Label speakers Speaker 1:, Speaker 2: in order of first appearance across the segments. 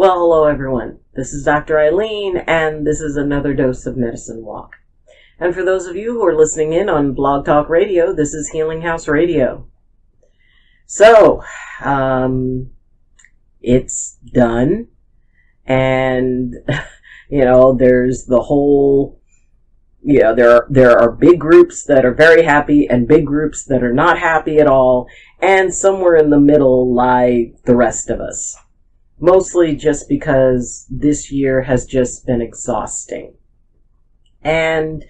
Speaker 1: Well, hello everyone. This is Dr. Ayleen, and this is another dose of Medicine Walk. And for those of you who are listening in on Blog Talk Radio, this is Healing House Radio. So, um, it's done, and you know, there's the whole, you know, there there are big groups that are very happy and big groups that are not happy at all, and somewhere in the middle lie the rest of us. Mostly just because this year has just been exhausting. And,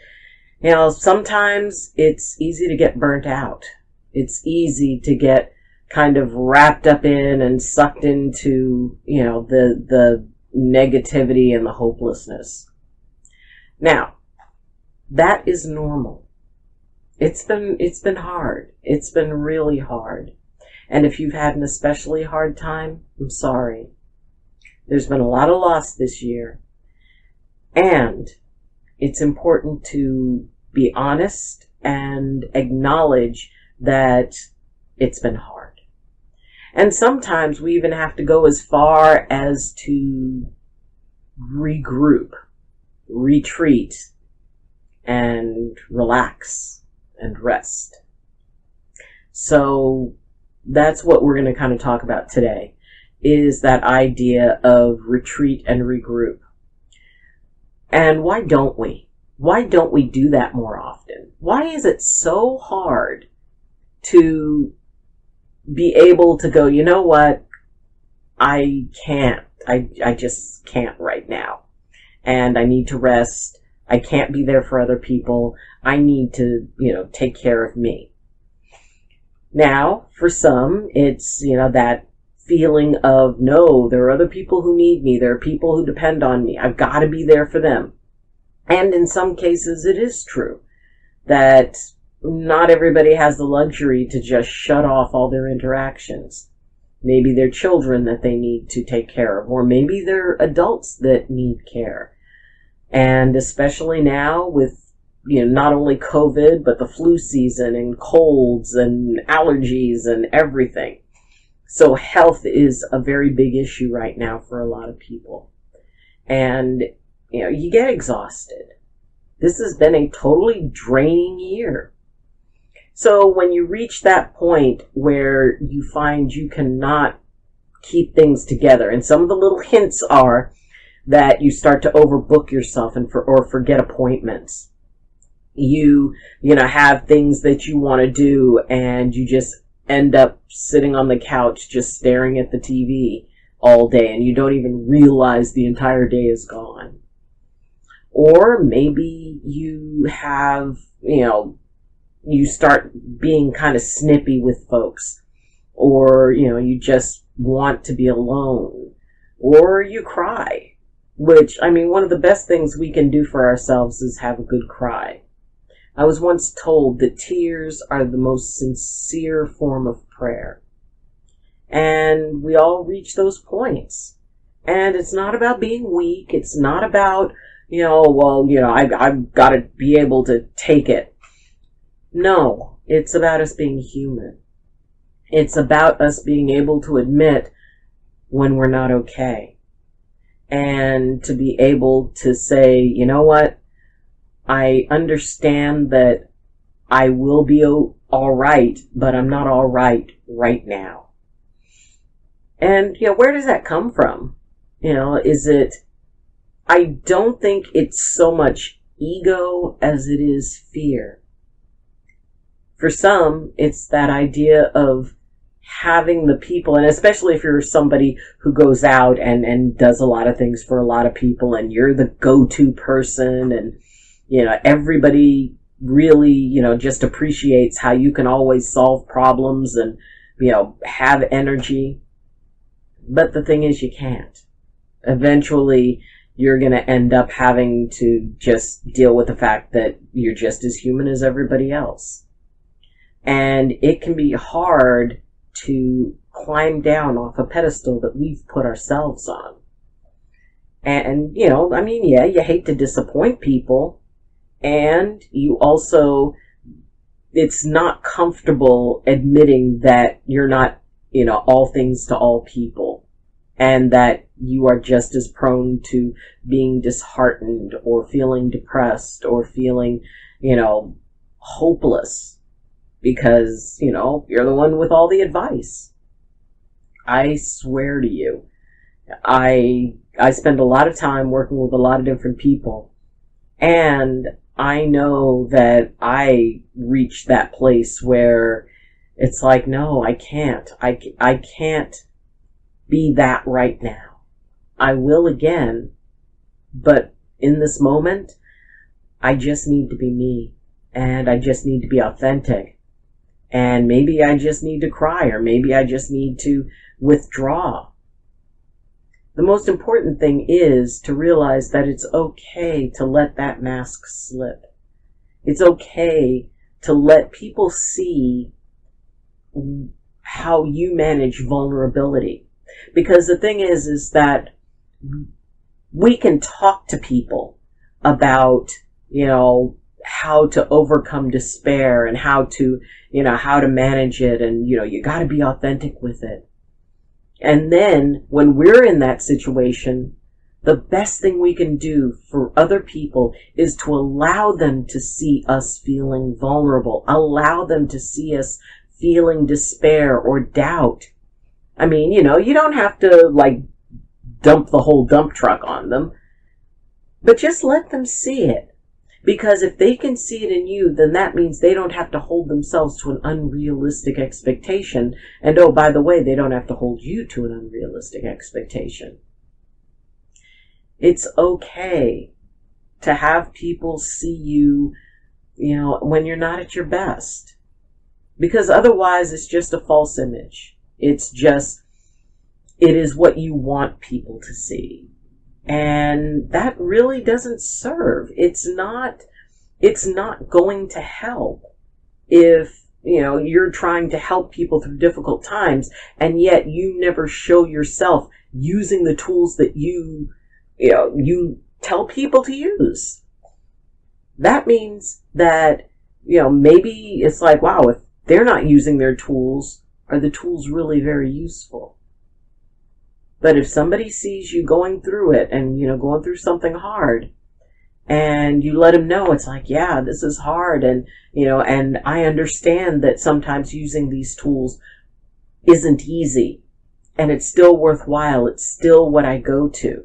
Speaker 1: you know, sometimes it's easy to get burnt out. It's easy to get kind of wrapped up in and sucked into, you know, the, the negativity and the hopelessness. Now, that is normal. It's been, it's been hard. It's been really hard. And if you've had an especially hard time, I'm sorry. There's been a lot of loss this year. And it's important to be honest and acknowledge that it's been hard. And sometimes we even have to go as far as to regroup, retreat, and relax and rest. So that's what we're going to kind of talk about today is that idea of retreat and regroup. And why don't we? Why don't we do that more often? Why is it so hard to be able to go, you know what? I can't. I, I just can't right now. And I need to rest. I can't be there for other people. I need to, you know, take care of me. Now, for some, it's, you know, that feeling of no, there are other people who need me. There are people who depend on me. I've got to be there for them. And in some cases, it is true that not everybody has the luxury to just shut off all their interactions. Maybe they're children that they need to take care of, or maybe they're adults that need care. And especially now with, you know, not only COVID, but the flu season and colds and allergies and everything. So health is a very big issue right now for a lot of people. And, you know, you get exhausted. This has been a totally draining year. So when you reach that point where you find you cannot keep things together, and some of the little hints are that you start to overbook yourself and for, or forget appointments. You, you know, have things that you want to do and you just end up sitting on the couch just staring at the TV all day and you don't even realize the entire day is gone. Or maybe you have, you know, you start being kind of snippy with folks. Or, you know, you just want to be alone. Or you cry. Which, I mean, one of the best things we can do for ourselves is have a good cry. I was once told that tears are the most sincere form of prayer. And we all reach those points. And it's not about being weak. It's not about, you know, well, you know, I, I've got to be able to take it. No, it's about us being human. It's about us being able to admit when we're not okay. And to be able to say, you know what? I understand that I will be all right, but I'm not all right right now. And, you know, where does that come from? You know, is it, I don't think it's so much ego as it is fear. For some, it's that idea of having the people, and especially if you're somebody who goes out and, and does a lot of things for a lot of people and you're the go-to person and, you know, everybody really, you know, just appreciates how you can always solve problems and, you know, have energy. But the thing is, you can't. Eventually, you're going to end up having to just deal with the fact that you're just as human as everybody else. And it can be hard to climb down off a pedestal that we've put ourselves on. And, you know, I mean, yeah, you hate to disappoint people, and you also it's not comfortable admitting that you're not you know all things to all people. And that you are just as prone to being disheartened or feeling depressed or feeling, you know, hopeless because, you know, you're the one with all the advice. I swear to you, I I spend a lot of time working with a lot of different people. And I know that I reach that place where it's like, no, I can't. I, I can't be that right now. I will again, but in this moment, I just need to be me and I just need to be authentic. And maybe I just need to cry or maybe I just need to withdraw. The most important thing is to realize that it's okay to let that mask slip. It's okay to let people see how you manage vulnerability. Because the thing is, is that we can talk to people about, you know, how to overcome despair and how to, you know, how to manage it and, you know, you gotta be authentic with it. And then when we're in that situation, the best thing we can do for other people is to allow them to see us feeling vulnerable, allow them to see us feeling despair or doubt. I mean, you know, you don't have to like dump the whole dump truck on them, but just let them see it. Because if they can see it in you, then that means they don't have to hold themselves to an unrealistic expectation. And oh, by the way, they don't have to hold you to an unrealistic expectation. It's okay to have people see you, you know, when you're not at your best because otherwise it's just a false image. It's just, it is what you want people to see. And that really doesn't serve. It's not, it's not going to help if, you know, you're trying to help people through difficult times and yet you never show yourself using the tools that you, you know, you tell people to use. That means that, you know, maybe it's like, wow, if they're not using their tools, are the tools really very useful? But if somebody sees you going through it and, you know, going through something hard, and you let them know it's like, yeah, this is hard, and, you know, and I understand that sometimes using these tools isn't easy, and it's still worthwhile, it's still what I go to.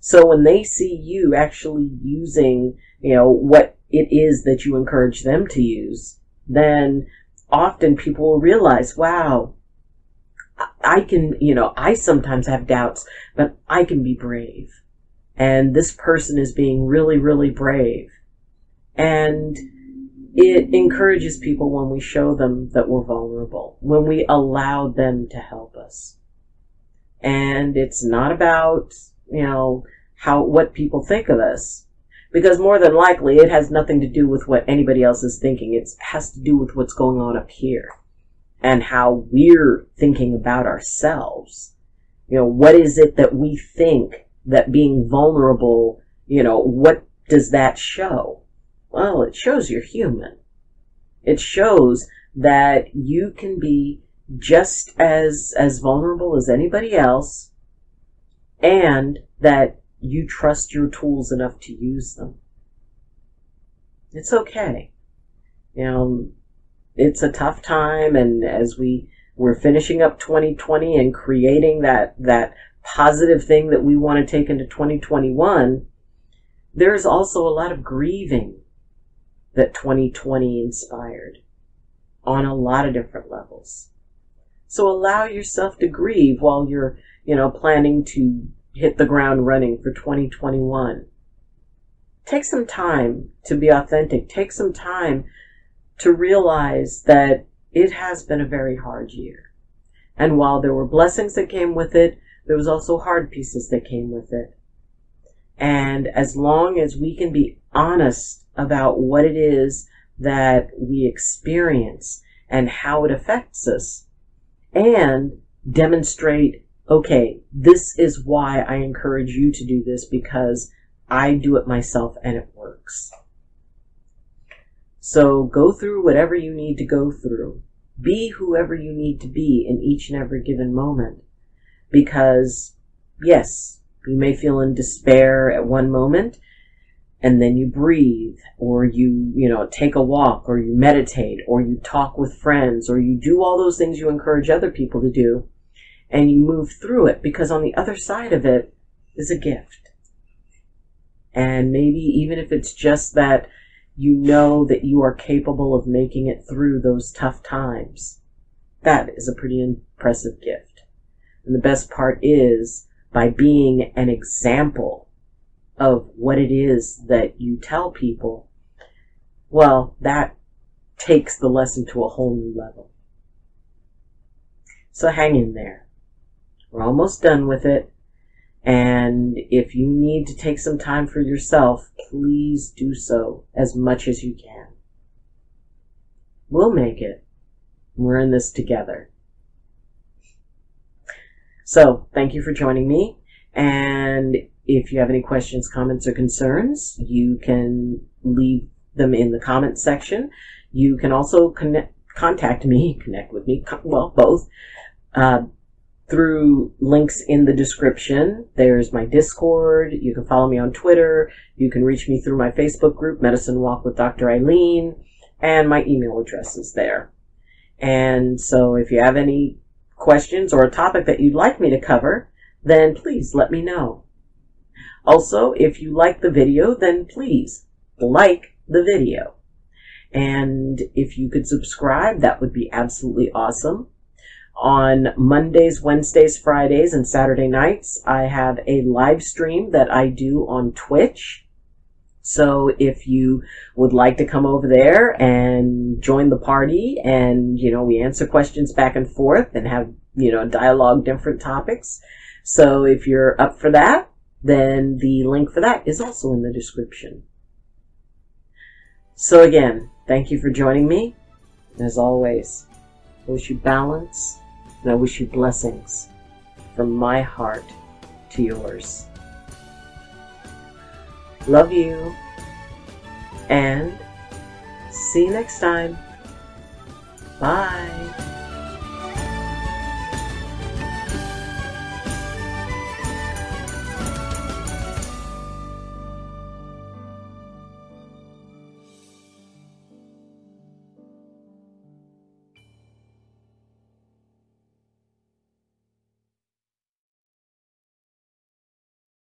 Speaker 1: So when they see you actually using, you know, what it is that you encourage them to use, then often people will realize, wow, I can, you know, I sometimes have doubts, but I can be brave. And this person is being really, really brave. And it encourages people when we show them that we're vulnerable, when we allow them to help us. And it's not about, you know, how, what people think of us because more than likely it has nothing to do with what anybody else is thinking. It has to do with what's going on up here and how we're thinking about ourselves. You know, what is it that we think that being vulnerable, you know, what does that show? Well, it shows you're human. It shows that you can be just as, as vulnerable as anybody else and that you trust your tools enough to use them. It's okay. You know, it's a tough time and as we we're finishing up 2020 and creating that that positive thing that we want to take into 2021, there's also a lot of grieving that 2020 inspired on a lot of different levels. So allow yourself to grieve while you're, you know, planning to hit the ground running for 2021. Take some time to be authentic. Take some time to realize that it has been a very hard year. And while there were blessings that came with it, there was also hard pieces that came with it. And as long as we can be honest about what it is that we experience and how it affects us and demonstrate okay, this is why I encourage you to do this because I do it myself and it works. So go through whatever you need to go through. Be whoever you need to be in each and every given moment because Yes, you may feel in despair at one moment, and then you breathe, or you, you know, take a walk, or you meditate, or you talk with friends, or you do all those things you encourage other people to do, and you move through it because on the other side of it is a gift. And maybe even if it's just that you know that you are capable of making it through those tough times, that is a pretty impressive gift. And the best part is by being an example of what it is that you tell people, well, that takes the lesson to a whole new level. So hang in there. We're almost done with it. And if you need to take some time for yourself, please do so as much as you can. We'll make it. We're in this together. So, thank you for joining me. And if you have any questions, comments, or concerns, you can leave them in the comments section. You can also connect, contact me, connect with me, well, both, uh, through links in the description. There's my Discord. You can follow me on Twitter. You can reach me through my Facebook group, Medicine Walk with Dr. Ayleen, and my email address is there. And so if you have any questions or a topic that you'd like me to cover, then please let me know. Also, if you like the video, then please like the video. And if you could subscribe, that would be absolutely awesome. On Mondays, Wednesdays, Fridays, and Saturday nights, I have a live stream that I do on Twitch. So if you would like to come over there and join the party and, you know, we answer questions back and forth and have, you know, dialogue different topics. So if you're up for that, then the link for that is also in the description. So again, thank you for joining me. As always, I wish you balance and I wish you blessings from my heart to yours. Love you and see you next time. Bye.